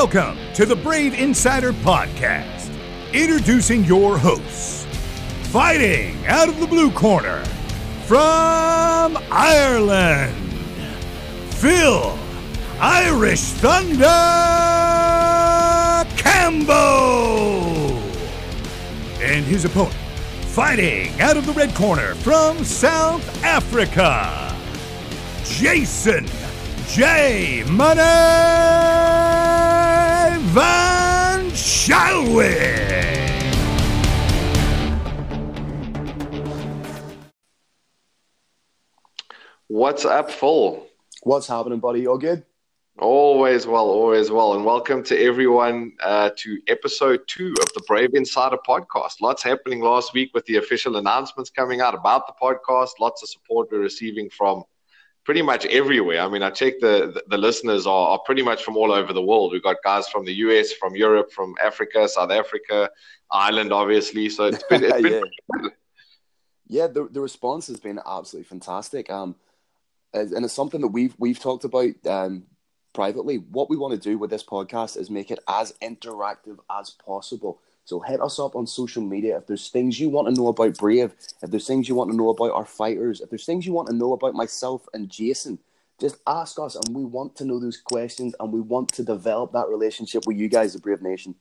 Welcome to the Brave Insider Podcast. Introducing your hosts. Fighting out of the blue corner from Ireland, Phil Irish Thunder Cambo. And his opponent, fighting out of the red corner from South Africa, Jason J. Money Van Schalkwyk. What's up, Phil? What's happening, buddy? You all good? Always well, always well. And welcome to everyone uh, to episode two of the Brave Insider podcast. Lots happening last week with the official announcements coming out about the podcast. Lots of support we're receiving from pretty much everywhere. I mean, I check the, the, the listeners are, are pretty much from all over the world. We've got guys from the US, from Europe, from Africa, South Africa, Ireland, obviously. So it's been, it's been yeah. yeah, the, the response has been absolutely fantastic. Um, and it's something that we've we've talked about um, privately. What we want to do with this podcast is make it as interactive as possible. So hit us up on social media if there's things you want to know about Brave, if there's things you want to know about our fighters, if there's things you want to know about myself and Jason. Just ask us, and we want to know those questions, and we want to develop that relationship with you guys, the Brave Nation.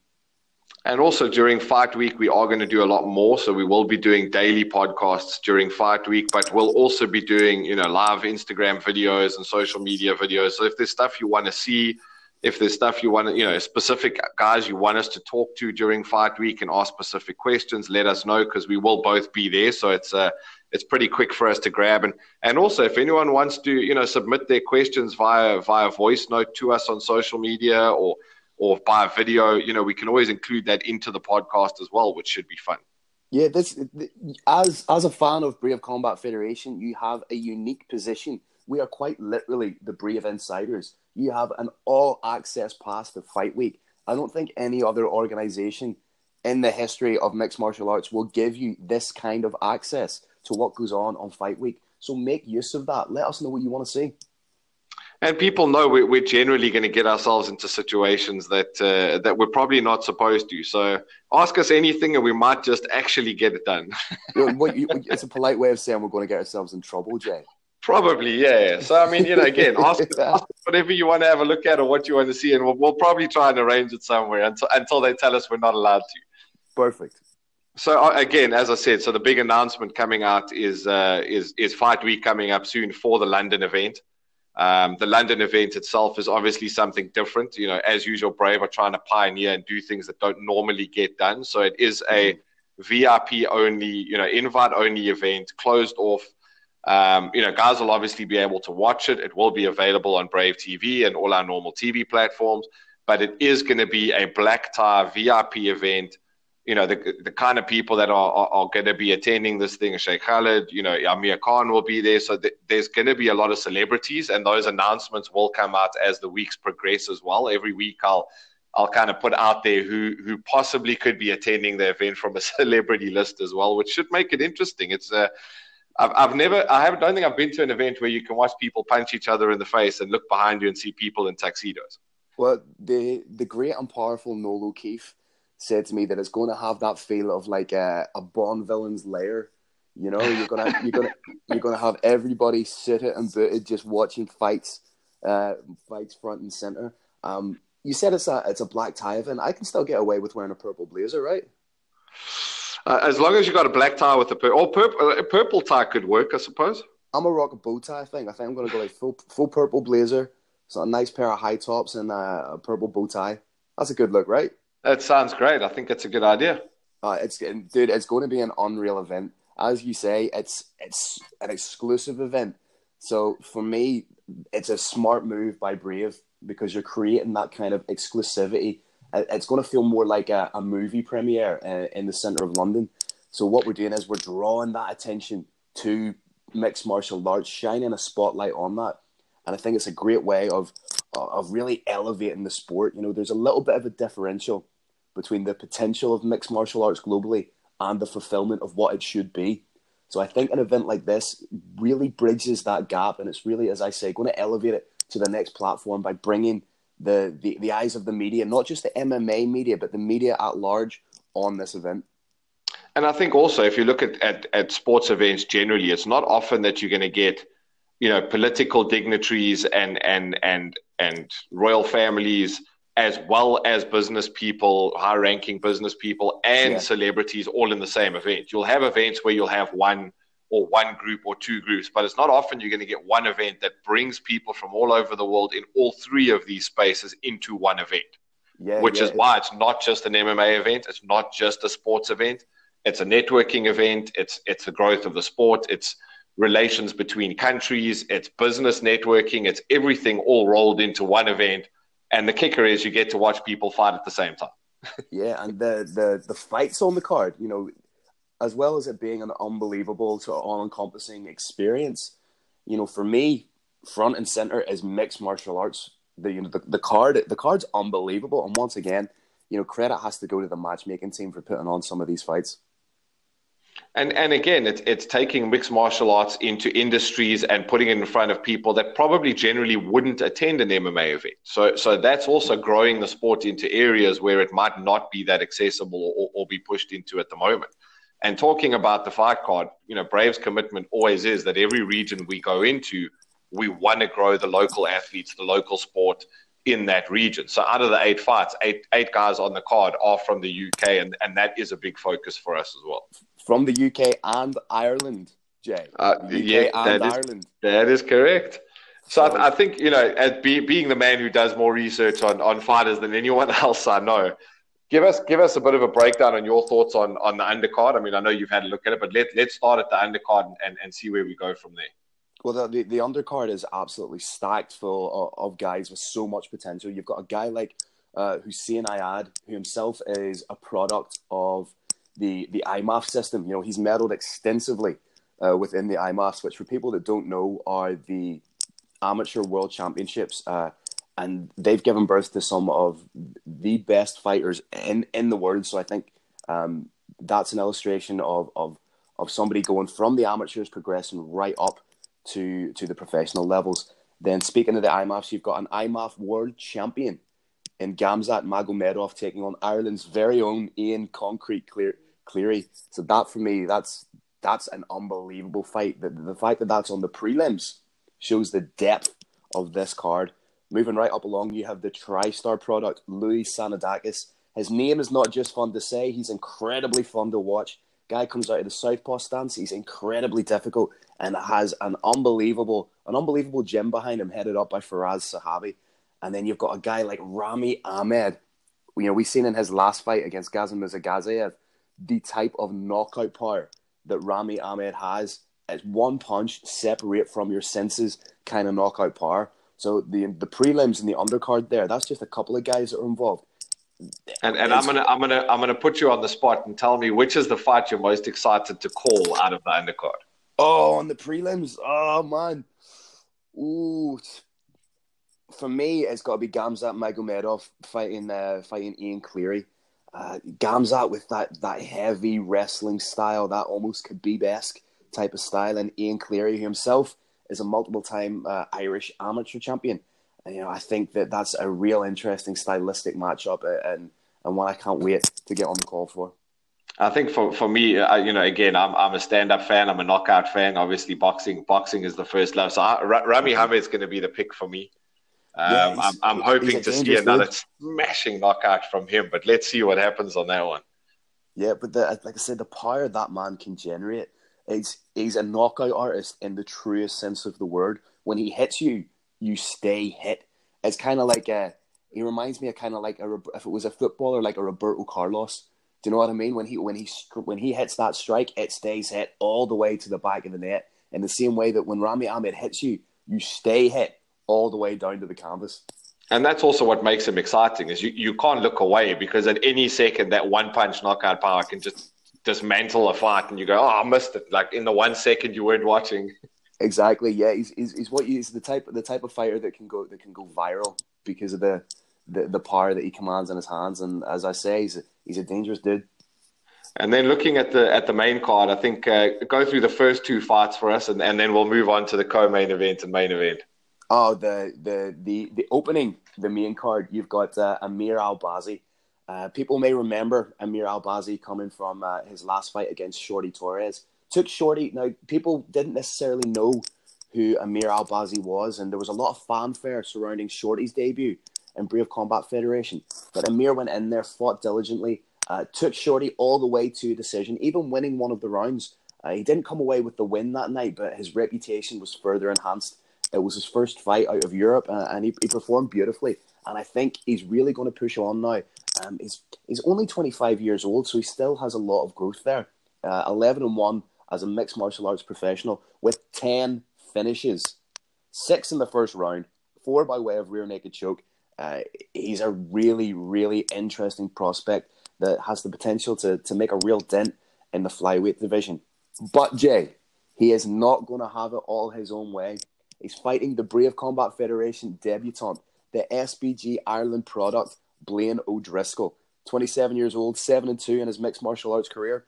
And also during Fight Week, we are going to do a lot more. So we will be doing daily podcasts during Fight Week, but we'll also be doing, you know, live Instagram videos and social media videos. So if there's stuff you want to see, if there's stuff you want you know, specific guys you want us to talk to during Fight Week and ask specific questions, let us know because we will both be there. So it's uh, it's pretty quick for us to grab. And and also if anyone wants to, you know, submit their questions via via voice note to us on social media or or by video, you know, we can always include that into the podcast as well, which should be fun. Yeah, this as as a fan of Brave Combat Federation, you have a unique position. We are quite literally the Brave insiders. You have an all access pass to Fight Week. I don't think any other organization in the history of mixed martial arts will give you this kind of access to what goes on on Fight Week. So make use of that. Let us know what you want to see. And people know we're, we're generally going to get ourselves into situations that uh, that we're probably not supposed to. So ask us anything, and we might just actually get it done. it's a polite way of saying we're going to get ourselves in trouble, Jay. Probably, yeah. So I mean, you know, again, ask, ask, whatever you want to have a look at or what you want to see, and we'll, we'll probably try and arrange it somewhere until until they tell us we're not allowed to. Perfect. So uh, again, as I said, so the big announcement coming out is uh, is is Fight Week coming up soon for the London event. Um, the London event itself is obviously something different. You know, as usual, Brave are trying to pioneer and do things that don't normally get done. So it is a VIP only, you know, invite only event, closed off. Um, you know, guys will obviously be able to watch it. It will be available on Brave TV and all our normal TV platforms. But it is going to be a black tie VIP event you know, the, the kind of people that are, are, are going to be attending this thing, Sheikh Khalid, you know, Amir Khan will be there. So th- there's going to be a lot of celebrities, and those announcements will come out as the weeks progress as well. Every week, I'll I'll kind of put out there who who possibly could be attending the event from a celebrity list as well, which should make it interesting. It's uh, I've, I've never, I haven't, don't think I've been to an event where you can watch people punch each other in the face and look behind you and see people in tuxedos. Well, the the great and powerful Noel O'Keefe said to me that it's going to have that feel of like a, a Bond villain's lair. You know, you're gonna you're gonna you're gonna have everybody suited and booted just watching fights, uh, fights front and center. Um, you said it's a it's a black tie event. I can still get away with wearing a purple blazer, right? Uh, as long as you got a black tie with a purple, or purple, a purple tie could work, I suppose. I'm a rock a bow tie. I think. I think I'm gonna go like full full purple blazer, so a nice pair of high tops and uh, a purple bow tie. That's a good look, right? It sounds great. I think it's a good idea. Uh, it's dude. It's going to be an unreal event. As you say, it's it's an exclusive event. So for me, it's a smart move by Brave because you're creating that kind of exclusivity. It's going to feel more like a, a movie premiere uh, in the center of London. So what we're doing is we're drawing that attention to mixed martial arts, shining a spotlight on that, and I think it's a great way of of really elevating the sport. You know, there's a little bit of a differential between the potential of mixed martial arts globally and the fulfillment of what it should be. So I think an event like this really bridges that gap, and it's really, as I say, going to elevate it to the next platform by bringing the, the the eyes of the media, not just the MMA media, but the media at large on this event. And I think also, if you look at, at, at sports events generally, it's not often that you're going to get, you know, political dignitaries and and and and royal families as well as business people, high-ranking business people, and yeah. celebrities all in the same event. You'll have events where you'll have one or one group or two groups, but it's not often you're going to get one event that brings people from all over the world in all three of these spaces into one event. Yeah, which yeah, is why it's not just an MMA event, it's not just a sports event, it's a networking event, it's it's the growth of the sport, it's relations between countries, it's business networking, it's everything all rolled into one event. And the kicker is you get to watch people fight at the same time. yeah, and the, the the fights on the card, you know, as well as it being an unbelievable, sort of all-encompassing experience, you know, for me, front and center is mixed martial arts. The you know the, the card the card's unbelievable, and once again, you know, credit has to go to the matchmaking team for putting on some of these fights. And and again, it's it's taking mixed martial arts into industries and putting it in front of people that probably generally wouldn't attend an MMA event. So so that's also growing the sport into areas where it might not be that accessible or, or be pushed into at the moment. And talking about the fight card, you know, Brave's commitment always is that every region we go into, we want to grow the local athletes, the local sport in that region. So out of the eight fights, eight eight guys on the card are from the UK, and, and that is a big focus for us as well. From the UK and Ireland, Jay. Uh, yeah, that is, Ireland. That is correct. So I, I, think you know, as be, being the man who does more research on, on fighters than anyone else I know, give us give us a bit of a breakdown on your thoughts on on the undercard. I mean, I know you've had a look at it, but let let's start at the undercard and, and see where we go from there. Well, the, the, undercard is absolutely stacked full of, of, guys with so much potential. You've got a guy like uh, Hussein Ayad, who himself is a product of the the IMMAF system. You know, he's medaled extensively uh, within the IMMAFs, which for people that don't know are the amateur world championships. Uh, and they've given birth to some of the best fighters in, in the world. So I think um, that's an illustration of, of of somebody going from the amateurs progressing right up to to the professional levels. Then speaking of the IMMAFs, you've got an IMMAF world champion in Gamzat Magomedov taking on Ireland's very own Ian Concrete Clear, Cleary. So that for me, that's that's an unbelievable fight. The, the fact that that's on the prelims shows the depth of this card. Moving right up along, you have the TriStar product, Louis Sanadakis. His name is not just fun to say; he's incredibly fun to watch. Guy comes out of the southpaw stance. He's incredibly difficult and has an unbelievable, an unbelievable gym behind him, headed up by Firas Zahabi. And then you've got a guy like Rami Ahmed. You know, we've seen in his last fight against Gazim Muzagazayev the type of knockout power that Rami Ahmed has. It's one punch, separate from your senses kind of knockout power. So the the prelims and the undercard there, that's just a couple of guys that are involved. And and I'm gonna I'm gonna I'm gonna put you on the spot and tell me which is the fight you're most excited to call out of the undercard. Oh, on the prelims. Oh man. Ooh. For me, it's got to be Gamzat Magomedov fighting uh, fighting Ian Cleary. Uh, Gamzat with that that heavy wrestling style, that almost Khabib esque type of style, and Ian Cleary himself is a multiple time uh, Irish amateur champion. And, you know, I think that that's a real interesting stylistic matchup, uh, and and one I can't wait to get on the call for. I think for, for me, uh, you know, again, I'm I'm a stand up fan. I'm a knockout fan. Obviously, boxing boxing is the first love. So I, Rami is going to be the pick for me. Um, yeah, I'm, I'm hoping to see another dude. smashing knockout from him, but let's see what happens on that one. Yeah, but the, like I said, the power that man can generate, he's, he's a knockout artist in the truest sense of the word. When he hits you, you stay hit. It's kind of like a, he reminds me of kind of like a, if it was a footballer, like a Roberto Carlos. Do you know what I mean? When he when he when he hits that strike, it stays hit all the way to the back of the net. In the same way that when Rami Ahmed hits you, you stay hit all the way down to the canvas. And that's also what makes him exciting is you, you can't look away because at any second that one punch knockout power can just dismantle a fight and you go, Oh, I missed it. Like in the one second you weren't watching. Exactly. Yeah. He's, he's, he's what he's the type the type of fighter that can go that can go viral because of the, the, the power that he commands in his hands. And as I say, he's a, he's a dangerous dude. And then looking at the at the main card, I think uh, go through the first two fights for us, and, and then we'll move on to the co-main event and main event. Oh, the the the the opening, the main card. You've got uh, Amir Albazi. Uh, people may remember Amir Albazi coming from uh, his last fight against Shorty Torres. Took Shorty. Now, people didn't necessarily know who Amir Albazi was, and there was a lot of fanfare surrounding Shorty's debut in Brave Combat Federation. But Amir went in there, fought diligently, uh, took Shorty all the way to decision, even winning one of the rounds. Uh, he didn't come away with the win that night, but his reputation was further enhanced it was his first fight out of Europe, uh, and he, he performed beautifully. And I think he's really going to push on now. Um, he's he's only 25 years old, so he still has a lot of growth there. Uh, 11 and one as a mixed martial arts professional with 10 finishes, six in the first round, four by way of rear naked choke. Uh, he's a really, really interesting prospect that has the potential to, to make a real dent in the flyweight division. But Jay, he is not going to have it all his own way. He's fighting the Brave Combat Federation debutant, the SBG Ireland product, Blaine O'Driscoll. 27 years old, 7 and 2 in his mixed martial arts career.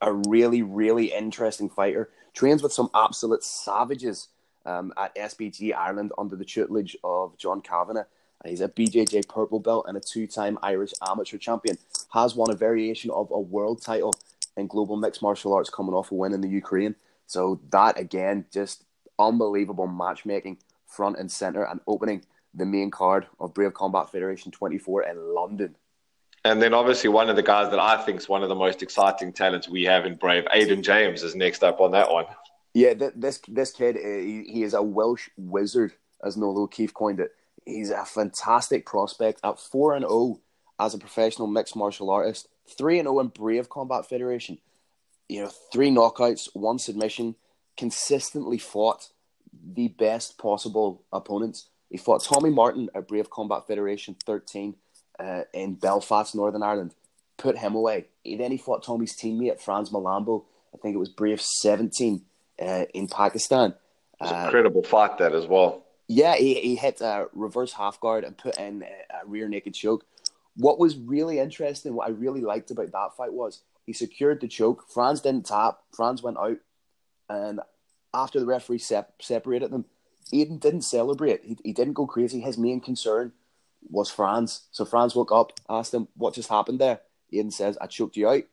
A really, really interesting fighter. Trains with some absolute savages um, at SBG Ireland under the tutelage of John Kavanagh. He's a BJJ purple belt and a two-time Irish amateur champion. Has won a variation of a world title in global mixed martial arts, coming off a win in the Ukraine. So that again, just unbelievable matchmaking front and center and opening the main card of Brave Combat Federation 24 in London. And then obviously one of the guys that I think is one of the most exciting talents we have in Brave, Aiden James, is next up on that one. Yeah, th- this this kid, uh, he, he, is a Welsh wizard, as Noel O'Keefe coined it. He's a fantastic prospect at 4 and 0 as a professional mixed martial artist, 3 and 0 in Brave Combat Federation. You know, three knockouts, one submission, consistently fought the best possible opponents. He fought Tommy Martin at Brave Combat Federation 13 uh, in Belfast, Northern Ireland. Put him away. He then he fought Tommy's teammate Franz Mlambo. I think it was Brave 17 uh, in Pakistan. It's an incredible fight that as well. Yeah, he, he hit a reverse half guard and put in a rear naked choke. What was really interesting, what I really liked about that fight was he secured the choke. Franz didn't tap. Franz went out. And after the referee sep- separated them, Aiden didn't celebrate. He, he didn't go crazy. His main concern was Franz. So Franz woke up, asked him, What just happened there? Aiden says, I choked you out.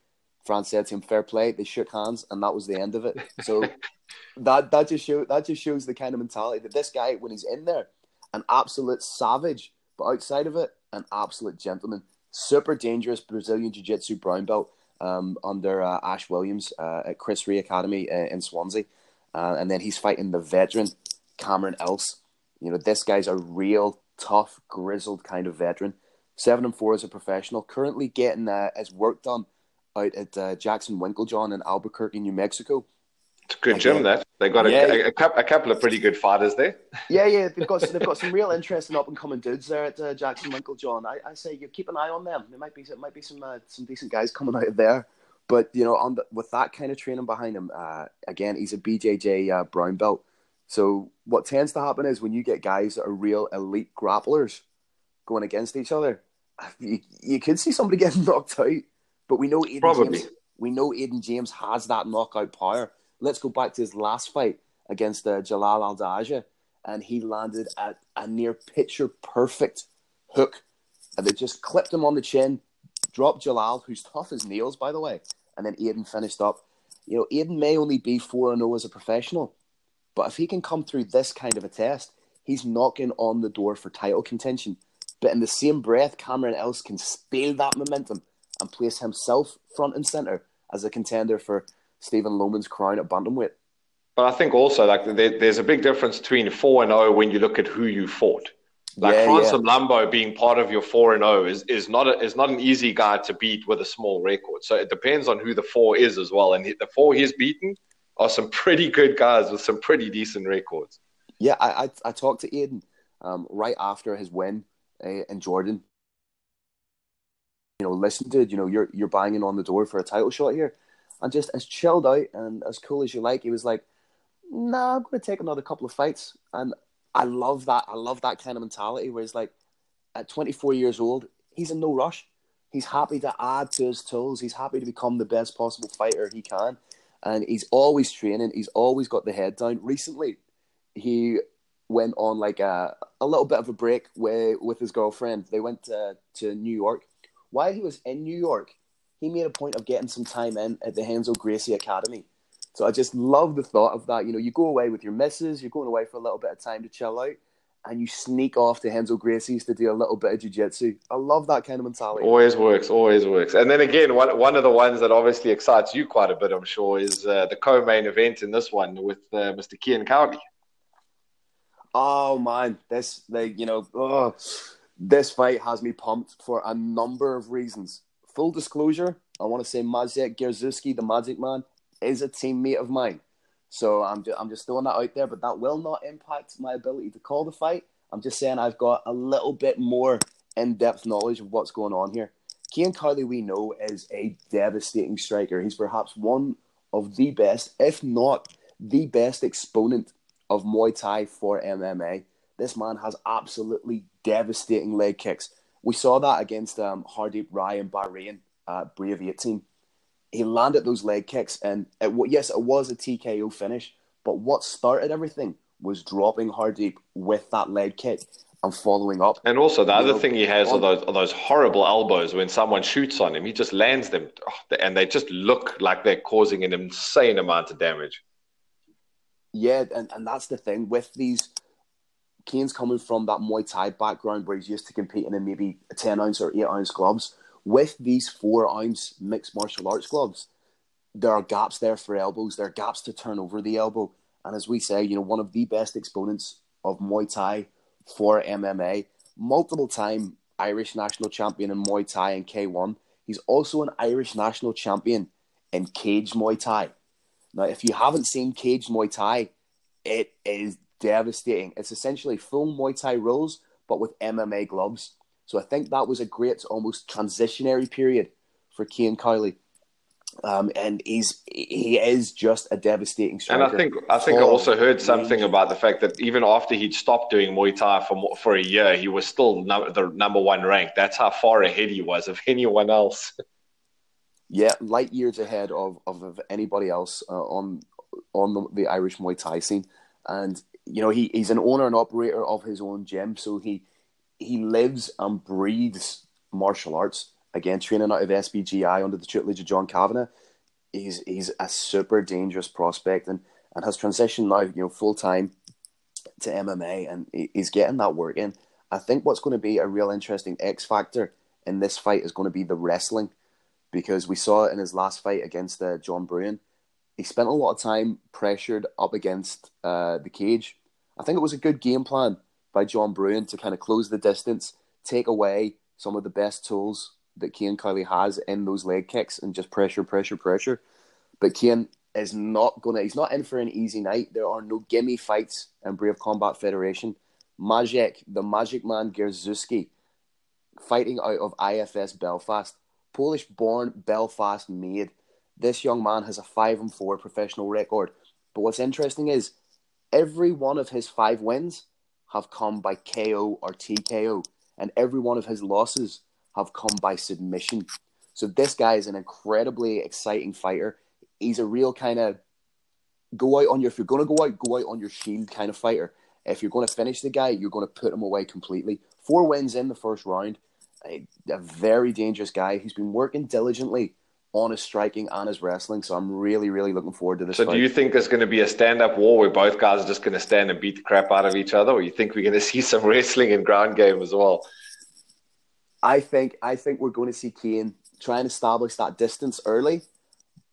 Franz said to him, Fair play. They shook hands, and that was the end of it. So that that just show that just shows the kind of mentality that this guy, when he's in there, an absolute savage, but outside of it, an absolute gentleman. Super dangerous Brazilian Jiu Jitsu brown belt um, under uh, Ash Williams uh, at Chris Ray Academy uh, in Swansea. Uh, and then he's fighting the veteran Cameron Else. You know, this guy's a real tough, grizzled kind of veteran. Seven and four as a professional, currently getting uh, his work done out at uh, Jackson Winkeljohn in Albuquerque, New Mexico. It's a good gym, that they got a, yeah. a, a, a, couple of pretty good fighters there. Yeah, yeah, they've got they've got some real interesting up and coming dudes there at uh, Jackson Winkeljohn. I, I say you keep an eye on them. There might be there might be some uh, some decent guys coming out of there. But you know, on the, with that kind of training behind him, uh, again, he's a BJJ uh, brown belt. So what tends to happen is when you get guys that are real elite grapplers going against each other, you, you could see somebody getting knocked out. But we know Aiden Probably. James, we know Aiden James has that knockout power. Let's go back to his last fight against uh, Jalal Al and he landed at a near picture perfect hook, and they just clipped him on the chin, dropped Jalal, who's tough as nails, by the way, and then Aiden finished up. You know, Aiden may only be 4 and 0 as a professional, but if he can come through this kind of a test, he's knocking on the door for title contention. But in the same breath, Cameron Else can steal that momentum and place himself front and center as a contender for Stephen Loman's crown at bantamweight. But I think also like there, there's a big difference between four and zero oh when you look at who you fought. Like yeah, Francis yeah. Lambo being part of your four and zero oh is is not a, is not an easy guy to beat with a small record. So it depends on who the four is as well. And the four he's beaten are some pretty good guys with some pretty decent records. Yeah, I I, I talked to Aiden um, right after his win uh, in Jordan. You know, listen, dude. You know, you're you're banging on the door for a title shot here, and just as chilled out and as cool as you like. He was like, "Nah, I'm going to take another couple of fights," and I love that. I love that kind of mentality where he's like, at 24 years old, he's in no rush. He's happy to add to his tools. He's happy to become the best possible fighter he can. And he's always training. He's always got the head down. Recently, he went on like a, a little bit of a break with, with his girlfriend. They went to, to New York. While he was in New York, he made a point of getting some time in at the Renzo Gracie Academy. So I just love the thought of that. You know, you go away with your missus, you're going away for a little bit of time to chill out, and you sneak off to Renzo Gracie's to do a little bit of jiu-jitsu. I love that kind of mentality. Always works, always works. And then again, one, one of the ones that obviously excites you quite a bit, I'm sure, is uh, the co-main event in this one with uh, Mr. Cian Cowley. Oh man, this like you know, oh, this fight has me pumped for a number of reasons. Full disclosure, I want to say Maciej Gierzycki, the Magic Man, is a teammate of mine. So I'm just, I'm just throwing that out there, but that will not impact my ability to call the fight. I'm just saying I've got a little bit more in-depth knowledge of what's going on here. Cian Cowley, we know, is a devastating striker. He's perhaps one of the best, if not the best exponent of Muay Thai for MMA. This man has absolutely devastating leg kicks. We saw that against um, Hardeep Rai and Bahrain at Brave 18. He landed those leg kicks, and it, yes, it was a TKO finish, but what started everything was dropping Hardeep with that leg kick and following up. And also, the other know, thing he has on, are those, are those horrible elbows when someone shoots on him. He just lands them, oh, and they just look like they're causing an insane amount of damage. Yeah, and, and that's the thing with these. Cian's coming from that Muay Thai background where he's used to competing in maybe 10 ounce or 8 ounce gloves. With these 4 ounce mixed martial arts gloves, there are gaps there for elbows, there are gaps to turn over the elbow. And as we say, you know, one of the best exponents of Muay Thai for MMA, multiple time Irish national champion in Muay Thai and K1. He's also an Irish national champion in cage Muay Thai. Now, if you haven't seen Cage Muay Thai, it is devastating. It's essentially full Muay Thai rules, but with MMA gloves. So I think that was a great, almost transitionary period for Cian Cowley. Um, and he's he is just a devastating striker. And I think I think I also heard something about the fact that even after he'd stopped doing Muay Thai for for a year, he was still the number one rank. That's how far ahead he was of anyone else. yeah, light years ahead of, of, of anybody else uh, on on the, the, Irish Muay Thai scene. And you know, he, he's an owner and operator of his own gym, so he he lives and breathes martial arts. Again, training out of SBGI under the tutelage of John Kavanagh. He's he's a super dangerous prospect and, and has transitioned now, you know, full time to MMA and he's getting that work in. I think what's going to be a real interesting X factor in this fight is going to be the wrestling because we saw it in his last fight against uh, John Bruen. He spent a lot of time pressured up against uh, the cage. I think it was a good game plan by John Bruin to kind of close the distance, take away some of the best tools that Cian Cowley has in those leg kicks and just pressure, pressure, pressure. But Cian is not gonna he's not in for an easy night. There are no gimme fights in Brave Combat Federation. Magic, the Magic Man Gierzycki, fighting out of IFS Belfast. Polish born, Belfast made. This young man has a 5 and 4 professional record. But what's interesting is every one of his five wins have come by KO or TKO, and every one of his losses have come by submission. So this guy is an incredibly exciting fighter. He's a real kind of go out on your if you're to go out, go out on your shield kind of fighter. If you're going to finish the guy, you're going to put him away completely. Four wins in the first round a, a very dangerous guy. He's been working diligently on his striking and his wrestling. So I'm really, really looking forward to this. So, fight. do you think there's going to be a stand-up war where both guys are just going to stand and beat the crap out of each other, or you think we're going to see some wrestling and ground game as well? I think I think we're going to see Kane try and establish that distance early,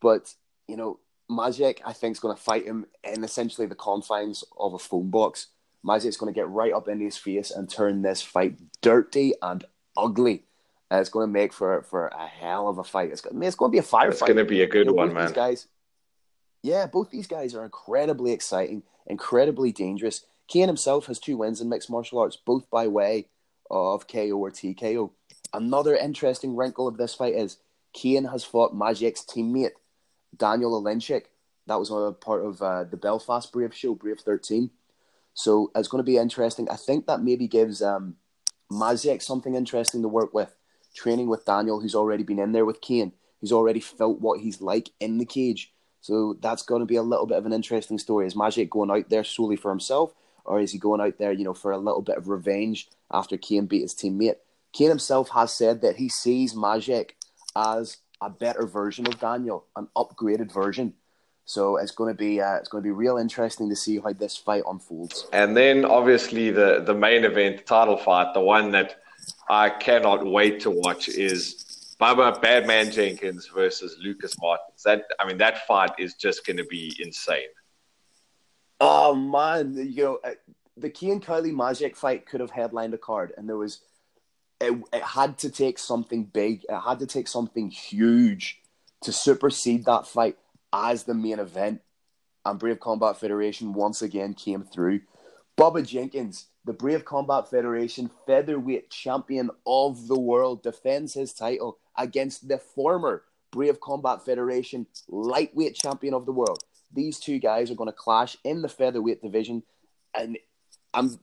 but you know, Magic I think is going to fight him in essentially the confines of a phone box. Maciej's going to get right up into his face and turn this fight dirty and ugly. Uh, it's going to make for for a hell of a fight. It's, I mean, it's going to be a firefight. It's going to be a good you know, one, man. guys, yeah, both these guys are incredibly exciting, incredibly dangerous. Cian himself has two wins in mixed martial arts, both by way of KO or TKO. Another interesting wrinkle of this fight is Cian has fought Maciej's teammate, Daniel Olenchik. That was a part of uh, the Belfast Brave show, Brave 13. So it's going to be interesting. I think that maybe gives um, something interesting to work with. Training with Daniel, who's already been in there with Kane, who's already felt what he's like in the cage. So that's going to be a little bit of an interesting story. Is Magic going out there solely for himself, or is he going out there, you know, for a little bit of revenge after Kane beat his teammate? Kane himself has said that he sees Magic as a better version of Daniel, an upgraded version. So it's going to be uh, it's going to be real interesting to see how this fight unfolds. And then obviously the the main event title fight, the one that I cannot wait to watch is Bubba Badman Jenkins versus Lucas Martins. That I mean that fight is just going to be insane. Oh man, you know uh, the Cain Cowley Majek fight could have headlined a card, and there was it, it had to take something big, it had to take something huge to supersede that fight as the main event. And Brave Combat Federation once again came through. Bubba Jenkins, the Brave Combat Federation featherweight champion of the world, defends his title against the former Brave Combat Federation lightweight champion of the world. These two guys are going to clash in the featherweight division, and I'm,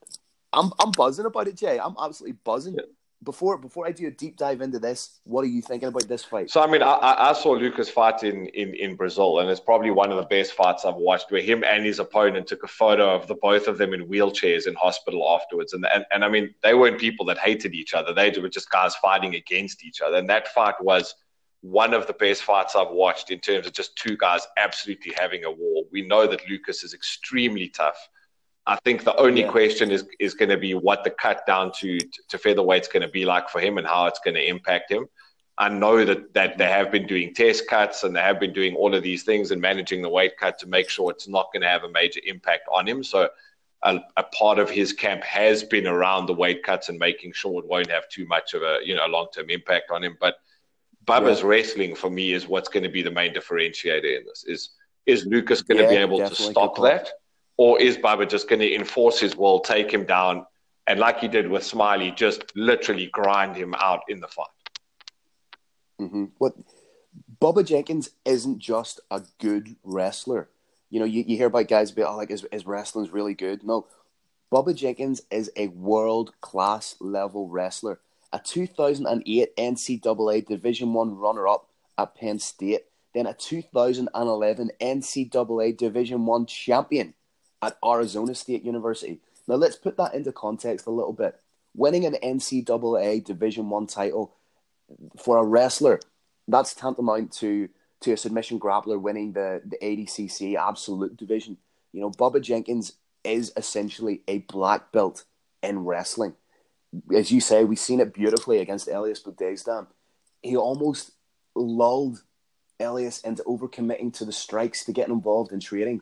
I'm, I'm buzzing about it, Jay. I'm absolutely buzzing. Yeah before before I do a deep dive into this, what are you thinking about this fight? So I mean, I, I saw Lucas fight in, in, in Brazil, and it's probably one of the best fights I've watched. Where him and his opponent took a photo of the both of them in wheelchairs in hospital afterwards, and and, and I mean, they weren't people that hated each other; they were just guys fighting against each other. And that fight was one of the best fights I've watched in terms of just two guys absolutely having a war. We know that Lucas is extremely tough I think the only yeah. question is is going to be what the cut down to to featherweight's going to be like for him and how it's going to impact him. I know that that they have been doing test cuts and they have been doing all of these things and managing the weight cut to make sure it's not going to have a major impact on him. So a, a, part of his camp has been around the weight cuts and making sure it won't have too much of a you know long term impact on him. But Bubba's yeah. wrestling for me is what's going to be the main differentiator in this. Is is Lucas going yeah, to be able to stop that? Or is Bubba just going to enforce his will, take him down, and like he did with Smiley, just literally grind him out in the fight? Mm-hmm. What Bubba Jenkins isn't just a good wrestler. You know, you, you hear about guys be oh, like his, his wrestling's really good. No, Bubba Jenkins is a world class level wrestler. A 2008 NCAA Division One runner up at Penn State, then a 2011 NCAA Division One champion at Arizona State University. Now let's put that into context a little bit. Winning an NCAA Division One title for a wrestler, that's tantamount to to a submission grappler winning the, the ADCC absolute division. You know, Bubba Jenkins is essentially a black belt in wrestling. As you say, we've seen it beautifully against Elias Boudegzdame. He almost lulled Elias into overcommitting to the strikes to getting involved in trading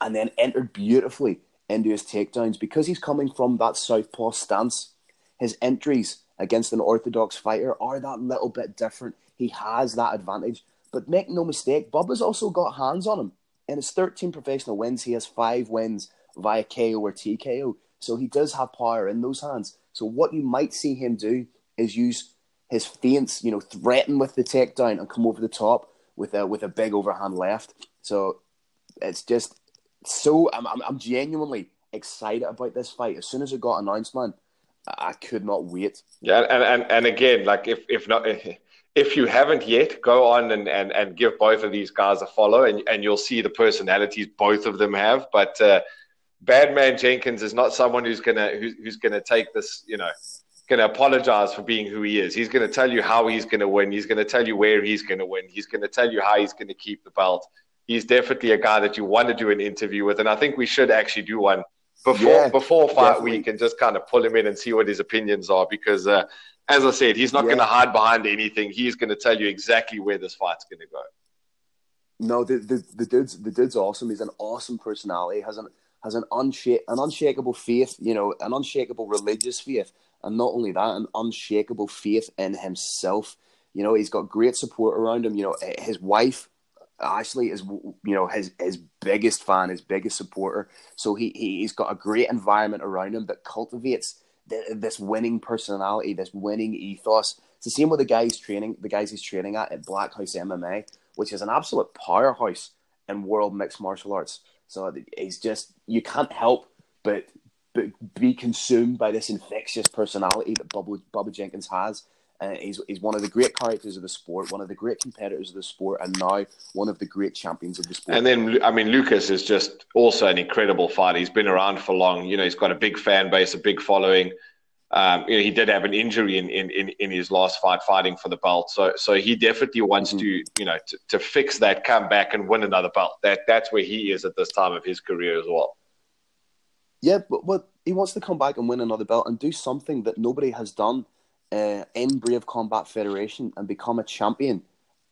and then entered beautifully into his takedowns because he's coming from that southpaw stance. His entries against an orthodox fighter are that little bit different. He has that advantage. But make no mistake, Bubba's also got hands on him. In his 13 professional wins, he has five wins via KO or TKO. So he does have power in those hands. So what you might see him do is use his feints, you know, threaten with the takedown and come over the top with a with a big overhand left. So it's just so I'm, I'm, I'm genuinely excited about this fight. As soon as it got announced, man, I could not wait. Yeah, and and, and again, like if if not. If you haven't yet, go on and, and, and give both of these guys a follow, and, and you'll see the personalities both of them have. But uh, Badman Jenkins is not someone who's gonna who's, who's gonna take this, you know, to apologize for being who he is. He's to tell you how he's to win. He's to tell you where he's to win. He's to tell you how he's to keep the belt he's definitely a guy that you want to do an interview with, and I think we should actually do one before yeah, before fight definitely. week and just kind of pull him in and see what his opinions are because. Uh, as I said, he's not yeah. going to hide behind anything. He's going to tell you exactly where this fight's going to go. No, the, the the dude's the dude's awesome. He's an awesome personality. has an has an unshake an unshakable faith. You know, an unshakable religious faith, and not only that, an unshakable faith in himself. You know, he's got great support around him. You know, his wife Ashley is you know his his biggest fan, his biggest supporter. So he, he has got a great environment around him that cultivates the, this winning personality, this winning ethos. It's the same with the guys training, the guys he's training at at Black House MMA, which is an absolute powerhouse in world mixed martial arts. So he's just you can't help but but be consumed by this infectious personality that Bubba, Bubba Jenkins has. Uh, he's, he's one of the great characters of the sport, one of the great competitors of the sport, and now one of the great champions of the sport. And then, I mean, Lucas is just also an incredible fighter. He's been around for long. You know, he's got a big fan base, a big following. Um, you know, he did have an injury in, in, in, in, his last fight, fighting for the belt. So, so he definitely wants mm-hmm. to, you know, to, to fix that, come back and win another belt. That that's where he is at this time of his career as well. Yeah, but what he wants to come back and win another belt and do something that nobody has done uh, in Brave Combat Federation and become a champion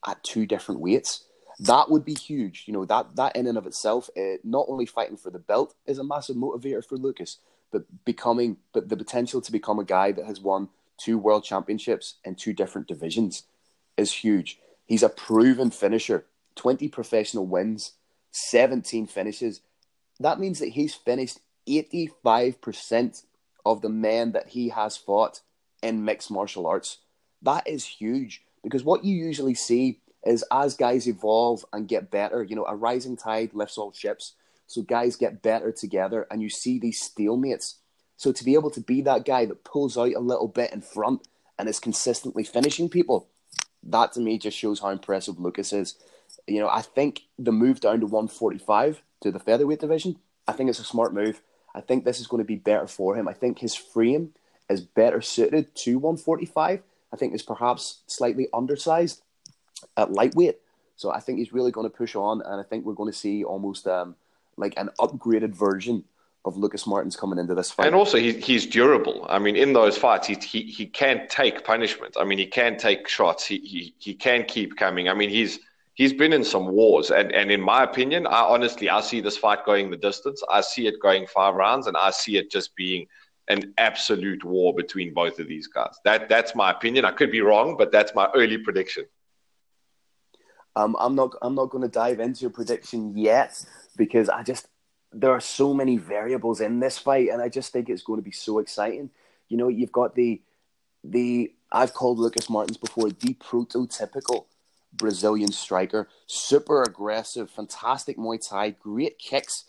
at two different weights. That would be huge. You know that that in and of itself, uh, not only fighting for the belt is a massive motivator for Lucas, but becoming, but the potential to become a guy that has won two world championships in two different divisions is huge. He's a proven finisher. Twenty professional wins, seventeen finishes. That means that he's finished eighty-five percent of the men that he has fought in mixed martial arts. That is huge because what you usually see is as guys evolve and get better, you know, a rising tide lifts all ships. So guys get better together and you see these stalemates. So to be able to be that guy that pulls out a little bit in front and is consistently finishing people, that to me just shows how impressive Lucas is. You know, I think the move down to 145 to the featherweight division, I think it's a smart move. I think this is going to be better for him. I think his frame is better suited to 145. I think is perhaps slightly undersized at lightweight. So I think he's really going to push on, and I think we're going to see almost um, like an upgraded version of Lucas Martins coming into this fight. And also, he, he's durable. I mean, in those fights, he, he he can take punishment. I mean, he can take shots. He he he can keep coming. I mean, he's he's been in some wars, and and in my opinion, I honestly I see this fight going the distance. I see it going five rounds, and I see it just being an absolute war between both of these guys. That that's my opinion. I could be wrong, but that's my early prediction. Um, I'm not I'm not going to dive into a prediction yet because I just there are so many variables in this fight, and I just think it's going to be so exciting. You know, you've got the the I've called Lucas Martins before the prototypical Brazilian striker, super aggressive, fantastic Muay Thai, great kicks,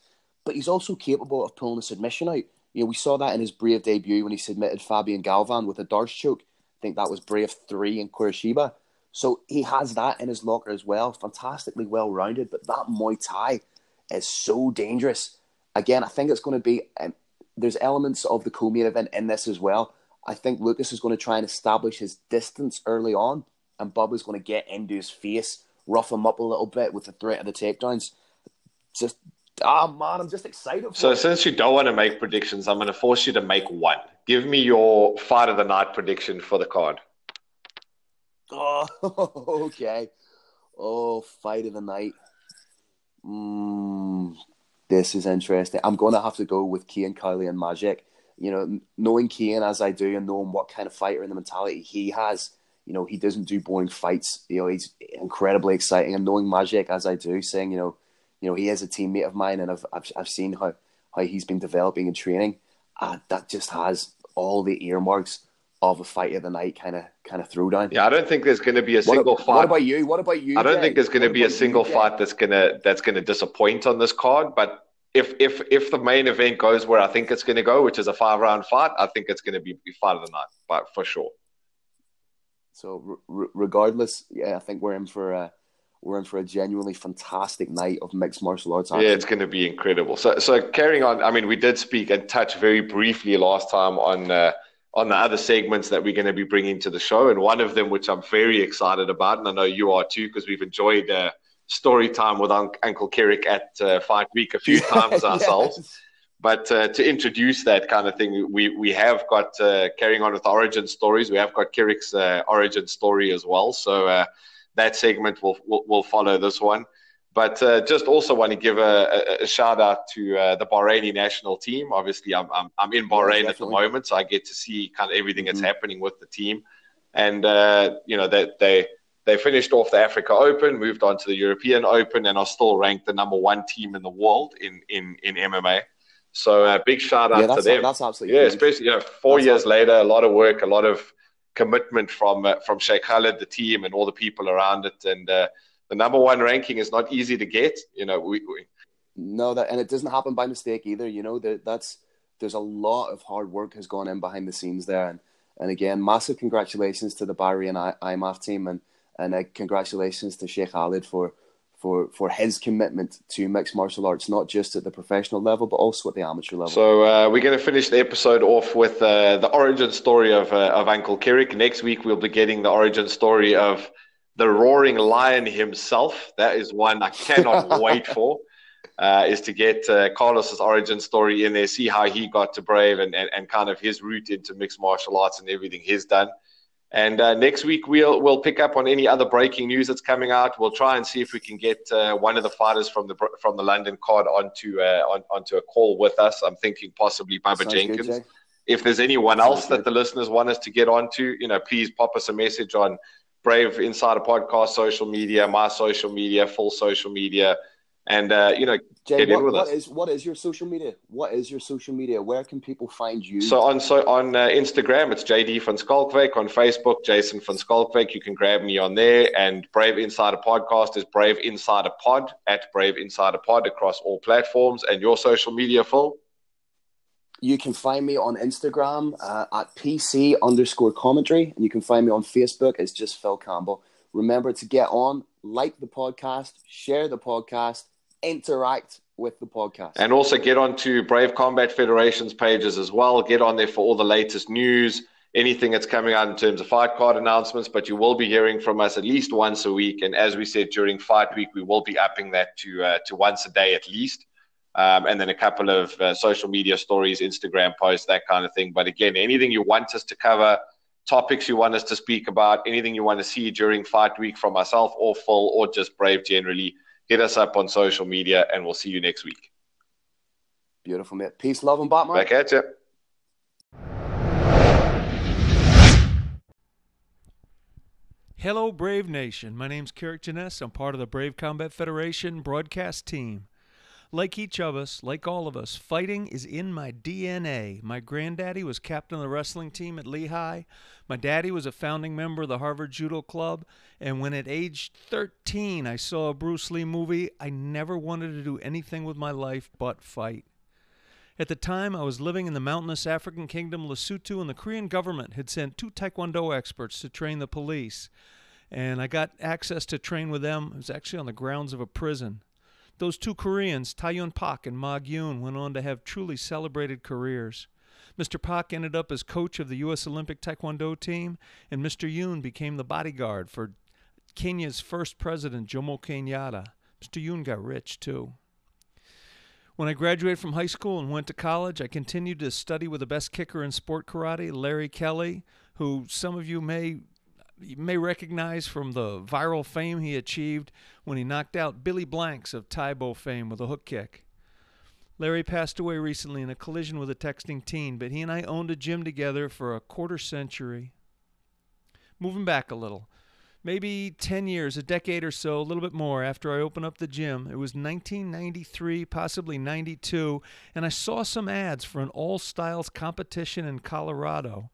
but he's also capable of pulling a submission out. You know, we saw that in his Brave debut when he submitted Fabian Galvan with a D'Arce choke. I think that was Brave 3 in Curitiba. So he has that in his locker as well. Fantastically well rounded, but that Muay Thai is so dangerous. Again, I think it's going to be, um, there's elements of the co main event in this as well. I think Lucas is going to try and establish his distance early on, and Bubba's going to get into his face, rough him up a little bit with the threat of the takedowns. Just Oh man, I'm just excited. so it. since you don't want to make predictions, I'm going to force you to make one. Give me your fight of the night prediction for the card. Oh, okay. Oh, fight of the night. Mm, this is interesting. I'm going to have to go with Cian Cowley and Magic. You know, knowing Cian as I do and knowing what kind of fighter and the mentality he has, you know, he doesn't do boring fights. You know, he's incredibly exciting. And knowing Magic as I do, saying, you know, you know, he is a teammate of mine, and I've I've, I've seen how how he's been developing and training. Uh, that just has all the earmarks of a fight of the night kind of kind of throwdown. Yeah, I don't think there's going to be a single what, fight. What about you? What about you? I don't think there's going to be a single fight that's gonna that's gonna disappoint on this card. But if if if the main event goes where I think it's going to go, which is a five round fight, I think it's going to be fight of the night, but for sure. So regardless, yeah, I think we're in for. a we're in for a genuinely fantastic night of mixed martial arts. Action. Yeah, it's going to be incredible. So, so carrying on, I mean, we did speak and touch very briefly last time on uh, on the other segments that we're going to be bringing to the show, and one of them, which I'm very excited about, and I know you are too, because we've enjoyed uh, story time with un- Uncle Kerrick at uh, Fight Week a few times ourselves. yes. But uh, to introduce that kind of thing, we, we have got uh, carrying on with origin stories. We have got Kerrick's uh, origin story as well. So uh, that segment will, will, will follow this one. But uh, just also want to give a, a, a shout out to uh, the Bahraini national team. Obviously, I'm, I'm, I'm in Bahrain at the moment, so I get to see kind of everything that's mm-hmm. happening with the team. And, uh, you know, that they, they finished off the Africa Open, moved on to the European Open, and are still ranked the number one team in the world in, in, in MMA. So a uh, big shout out yeah, to them. That's absolutely yeah, huge. especially you know four that's years later, a lot of work, a lot of commitment from uh, from Sheikh Khalid, the team, and all the people around it. And uh, the number one ranking is not easy to get. You know, we, we no that, and it doesn't happen by mistake either. You know that that's there's a lot of hard work has gone in behind the scenes there, and And again, massive congratulations to the Bahrain I- IMMAF team and and uh, congratulations to Sheikh Khalid for for for his commitment to mixed martial arts, not just at the professional level, but also at the amateur level. So uh, we're going to finish the episode off with uh, the origin story of uh, of Uncle Kirik. Next week we'll be getting the origin story of the roaring lion himself. That is one I cannot wait for. Uh, is to get uh, Carlos's origin story in there, see how he got to Brave and, and, and kind of his route into mixed martial arts and everything he's done. And uh, next week we'll we'll pick up on any other breaking news that's coming out. We'll try and see if we can get uh, one of the fighters from the from the London card onto uh, on, onto a call with us. I'm thinking possibly Bubba Sounds Jenkins. good, if there's anyone Sounds else that the listeners want us to get onto, you know, please pop us a message on Brave Insider Podcast social media, my social media, full social media, and uh, you know, Jay, what, what is what is your social media? What is your social media? Where can people find you? So on so on uh, Instagram, it's JD van Schalkwyk. On Facebook, Jason van Schalkwyk. You can grab me on there. And Brave Insider Podcast is Brave Insider Pod at Brave Insider Pod across all platforms. And your social media, Phil? You can find me on Instagram uh, at PC underscore commentary, and you can find me on Facebook. It's just Phil Campbell. Remember to get on, like the podcast, share the podcast, interact with the podcast. And also get onto Brave Combat Federation's pages as well. Get on there for all the latest news, anything that's coming out in terms of fight card announcements. But you will be hearing from us at least once a week. And as we said during Fight Week, we will be upping that to uh, to once a day at least. Um, and then a couple of uh, social media stories, Instagram posts, that kind of thing. But again, anything you want us to cover, topics you want us to speak about, anything you want to see during Fight Week from myself or Phil or just Brave generally, hit us up on social media and we'll see you next week. Beautiful, mate. Peace, love, and Batman. Back at you. Hello, Brave Nation. My name's Kirik Jenness. I'm part of the Brave Combat Federation broadcast team. Like each of us, like all of us, fighting is in my DNA. My granddaddy was captain of the wrestling team at Lehigh. My daddy was a founding member of the Harvard Judo Club. And when at age 13 I saw a Bruce Lee movie, I never wanted to do anything with my life but fight. At the time, I was living in the mountainous African kingdom Lesotho, and the Korean government had sent two Taekwondo experts to train the police. And I got access to train with them. It was actually on the grounds of a prison. Those two Koreans, Taeyun Pak and Ma Gyun, went on to have truly celebrated careers. Mr. Pak ended up as coach of the U.S. Olympic Taekwondo team, and Mr. Yoon became the bodyguard for Kenya's first president, Jomo Kenyatta. Mr. Yoon got rich, too. When I graduated from high school and went to college, I continued to study with the best kicker in sport karate, Larry Kelly, who some of you may you may recognize from the viral fame he achieved when he knocked out Billy Blanks of Tae Bo fame with a hook kick. Larry passed away recently in a collision with a texting teen, but he and I owned a gym together for a quarter century. Moving back a little, maybe 10 years, a decade or so, a little bit more after I opened up the gym. It was 1993, possibly 92, and I saw some ads for an all styles competition in Colorado.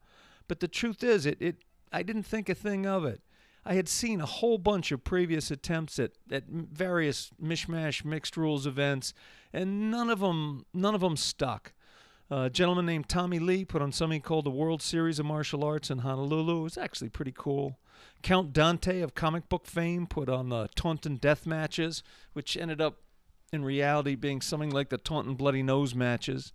But the truth is, it, it I didn't think a thing of it. I had seen a whole bunch of previous attempts at, at various mishmash mixed rules events, and none of them none of them stuck. a gentleman named Tommy Lee put on something called the World Series of Martial Arts in Honolulu. It was actually pretty cool. Count Dante of comic book fame put on the Taunton Death matches, which ended up in reality being something like the Taunton Bloody Nose matches.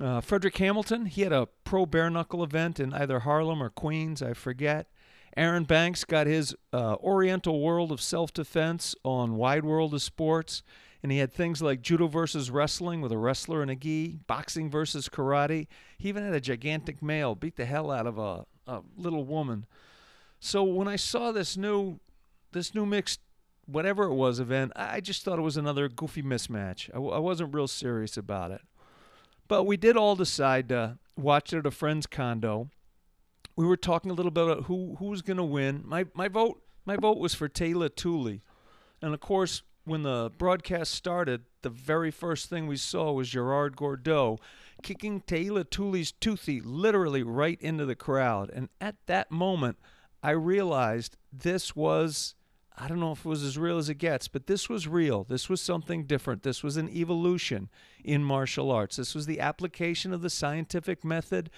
Uh, Frederick Hamilton, he had a pro bare knuckle event in either Harlem or Queens, I forget. Aaron Banks got his uh, Oriental World of Self Defense on Wide World of Sports, and he had things like judo versus wrestling with a wrestler and a gi, boxing versus karate. He even had a gigantic male beat the hell out of a, a little woman. So when I saw this new, this new mixed whatever it was event, I just thought it was another goofy mismatch. I, w- I wasn't real serious about it. But we did all decide to watch it at a friend's condo. We were talking a little bit about who who was going to win. My my vote my vote was for Teila Tuli, and of course when the broadcast started, the very first thing we saw was Gerard Gordeau kicking Teila Tuli's toothy literally right into the crowd. And at that moment, I realized this was I don't know if it was as real as it gets, but this was real. This was something different. This was an evolution in martial arts. This was the application of the scientific method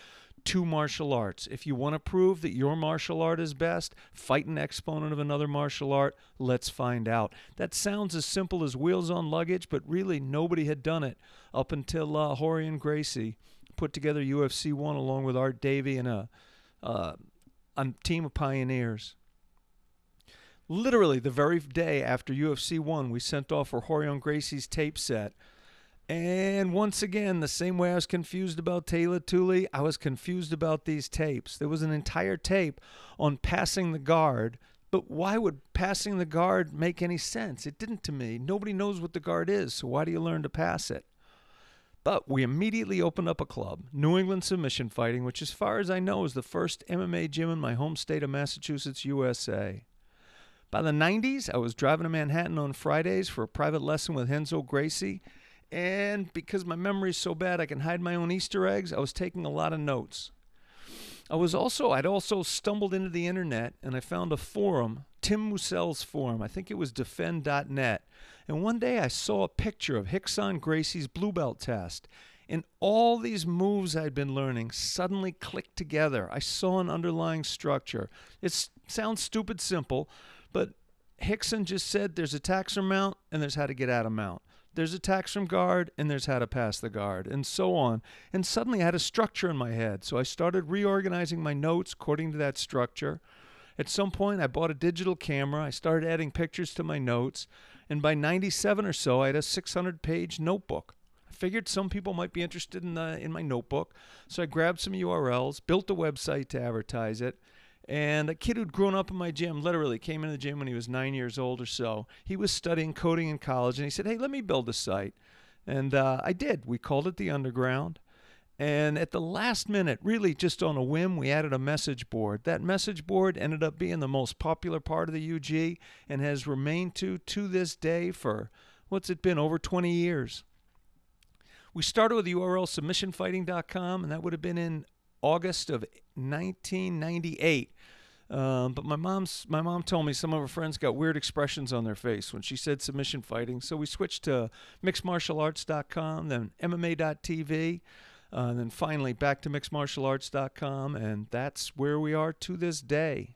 to martial arts. If you want to prove that your martial art is best, fight an exponent of another martial art. Let's find out. That sounds as simple as wheels on luggage, but really nobody had done it up until uh, Rorion Gracie put together UFC 1 along with Art Davie and a, uh, a team of pioneers. Literally, the very day after UFC 1, we sent off for Rorion Gracie's tape set. And once again, the same way I was confused about Teila Tuli, I was confused about these tapes. There was an entire tape on passing the guard, but why would passing the guard make any sense? It didn't to me. Nobody knows what the guard is, so why do you learn to pass it? But we immediately opened up a club, New England Submission Fighting, which, as far as I know, is the first MMA gym in my home state of Massachusetts, USA. By the 90s, I was driving to Manhattan on Fridays for a private lesson with Renzo Gracie. And because my memory's so bad I can hide my own Easter eggs, I was taking a lot of notes. I was also I'd also stumbled into the internet and I found a forum, Tim Mussel's forum. I think it was defend.net. And one day I saw a picture of Rickson Gracie's blue belt test. And all these moves I'd been learning suddenly clicked together. I saw an underlying structure. It sounds stupid simple, but Rickson just said there's a taxer mount and there's how to get out of mount. There's a tax from guard and there's how to pass the guard and so on. And suddenly I had a structure in my head. So I started reorganizing my notes according to that structure. At some point, I bought a digital camera. I started adding pictures to my notes. And by 97 or so, I had a 600 page notebook. I figured some people might be interested in, the, in my notebook. So I grabbed some URLs, built a website to advertise it. And a kid who'd grown up in my gym literally came into the gym when he was nine years old or so. He was studying coding in college and he said, Hey, let me build a site. And uh, I did. We called it The Underground. And at the last minute, really just on a whim, we added a message board. That message board ended up being the most popular part of the UG and has remained to to this day for what's it been over 20 years. We started with the URL submissionfighting.com, and that would have been in August of 1998. Um, but my mom's my mom told me some of her friends got weird expressions on their face when she said submission fighting. So we switched to mixedmartialarts.com, then MMA.tv, uh, and then finally back to mixedmartialarts.com, and that's where we are to this day.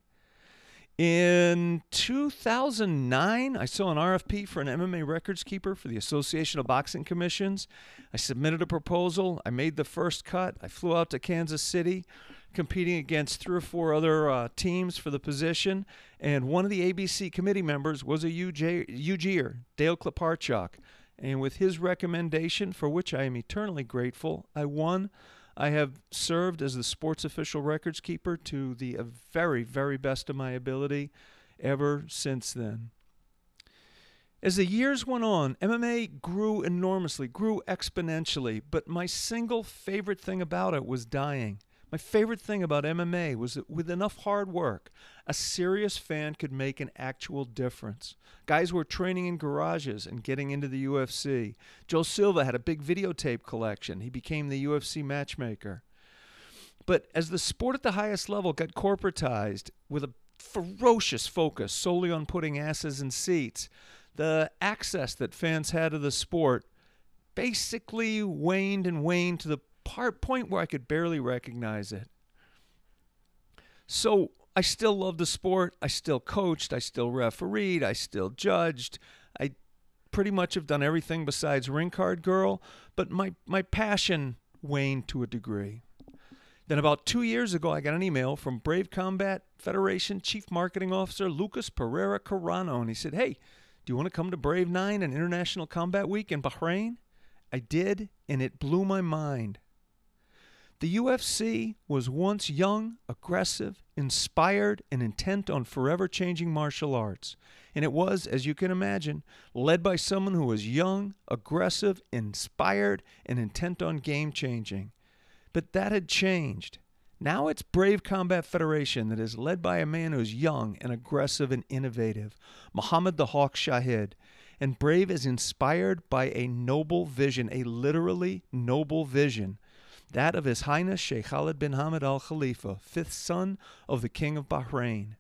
In 2009, I saw an RFP for an MMA records keeper for the Association of Boxing Commissions. I submitted a proposal. I made the first cut. I flew out to Kansas City, competing against three or four other uh, teams for the position. And one of the ABC committee members was a UG- UGer, Dale Kleparchuk. And with his recommendation, for which I am eternally grateful, I won I have served as the sports official records keeper to the uh, very, very best of my ability ever since then. As the years went on, MMA grew enormously, grew exponentially, but my single favorite thing about it was dying. My favorite thing about MMA was that with enough hard work, a serious fan could make an actual difference. Guys were training in garages and getting into the UFC. Joe Silva had a big videotape collection. He became the UFC matchmaker. But as the sport at the highest level got corporatized with a ferocious focus solely on putting asses in seats, the access that fans had to the sport basically waned and waned to the part point where I could barely recognize it. So I still loved the sport. I still coached. I still refereed. I still judged. I pretty much have done everything besides ring card girl, but my, my passion waned to a degree. Then, about two years ago, I got an email from Brave Combat Federation Chief Marketing Officer Lucas Pereira Carano, and he said, Hey, do you want to come to Brave 9 and International Combat Week in Bahrain? I did, and it blew my mind. The UFC was once young, aggressive, inspired, and intent on forever changing martial arts. And it was, as you can imagine, led by someone who was young, aggressive, inspired, and intent on game changing. But that had changed. Now it's Brave Combat Federation that is led by a man who's young and aggressive and innovative, Muhammad the Hawk Shahid. And Brave is inspired by a noble vision, a literally noble vision that of His Highness Sheikh Khalid bin Hamad Al Khalifa, fifth son of the King of Bahrain.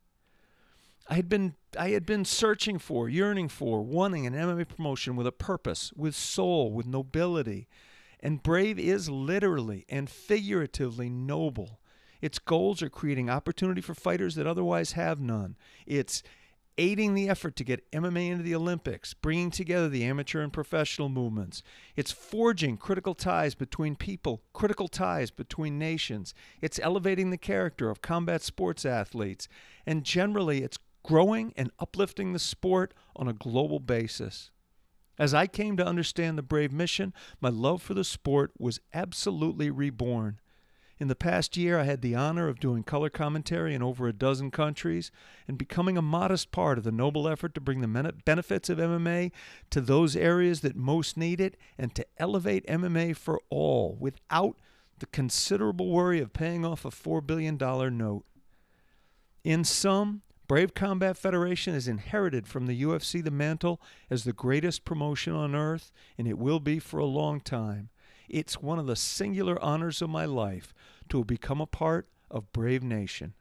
I had been I had been searching for, yearning for, wanting an MMA promotion with a purpose, with soul, with nobility. And Brave is literally and figuratively noble. Its goals are creating opportunity for fighters that otherwise have none. It's aiding the effort to get MMA into the Olympics, bringing together the amateur and professional movements. It's forging critical ties between people, critical ties between nations. It's elevating the character of combat sports athletes. And generally, it's growing and uplifting the sport on a global basis. As I came to understand the Brave mission, my love for the sport was absolutely reborn. In the past year, I had the honor of doing color commentary in over a dozen countries and becoming a modest part of the noble effort to bring the benefits of MMA to those areas that most need it and to elevate MMA for all without the considerable worry of paying off a $4 billion note. In sum, Brave Combat Federation has inherited from the UFC the mantle as the greatest promotion on earth, and it will be for a long time. It's one of the singular honors of my life to become a part of Brave Nation.